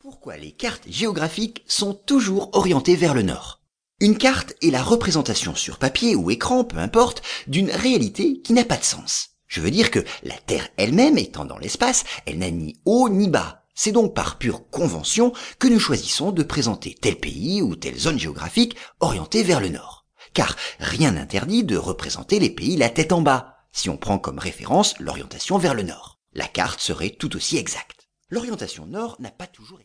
Pourquoi les cartes géographiques sont toujours orientées vers le nord? Une carte est la représentation sur papier ou écran, peu importe, d'une réalité qui n'a pas de sens. Je veux dire que la Terre elle-même étant dans l'espace, elle n'a ni haut ni bas. C'est donc par pure convention que nous choisissons de présenter tel pays ou telle zone géographique orientée vers le nord. Car rien n'interdit de représenter les pays la tête en bas, si on prend comme référence l'orientation vers le nord. La carte serait tout aussi exacte. L'orientation nord n'a pas toujours été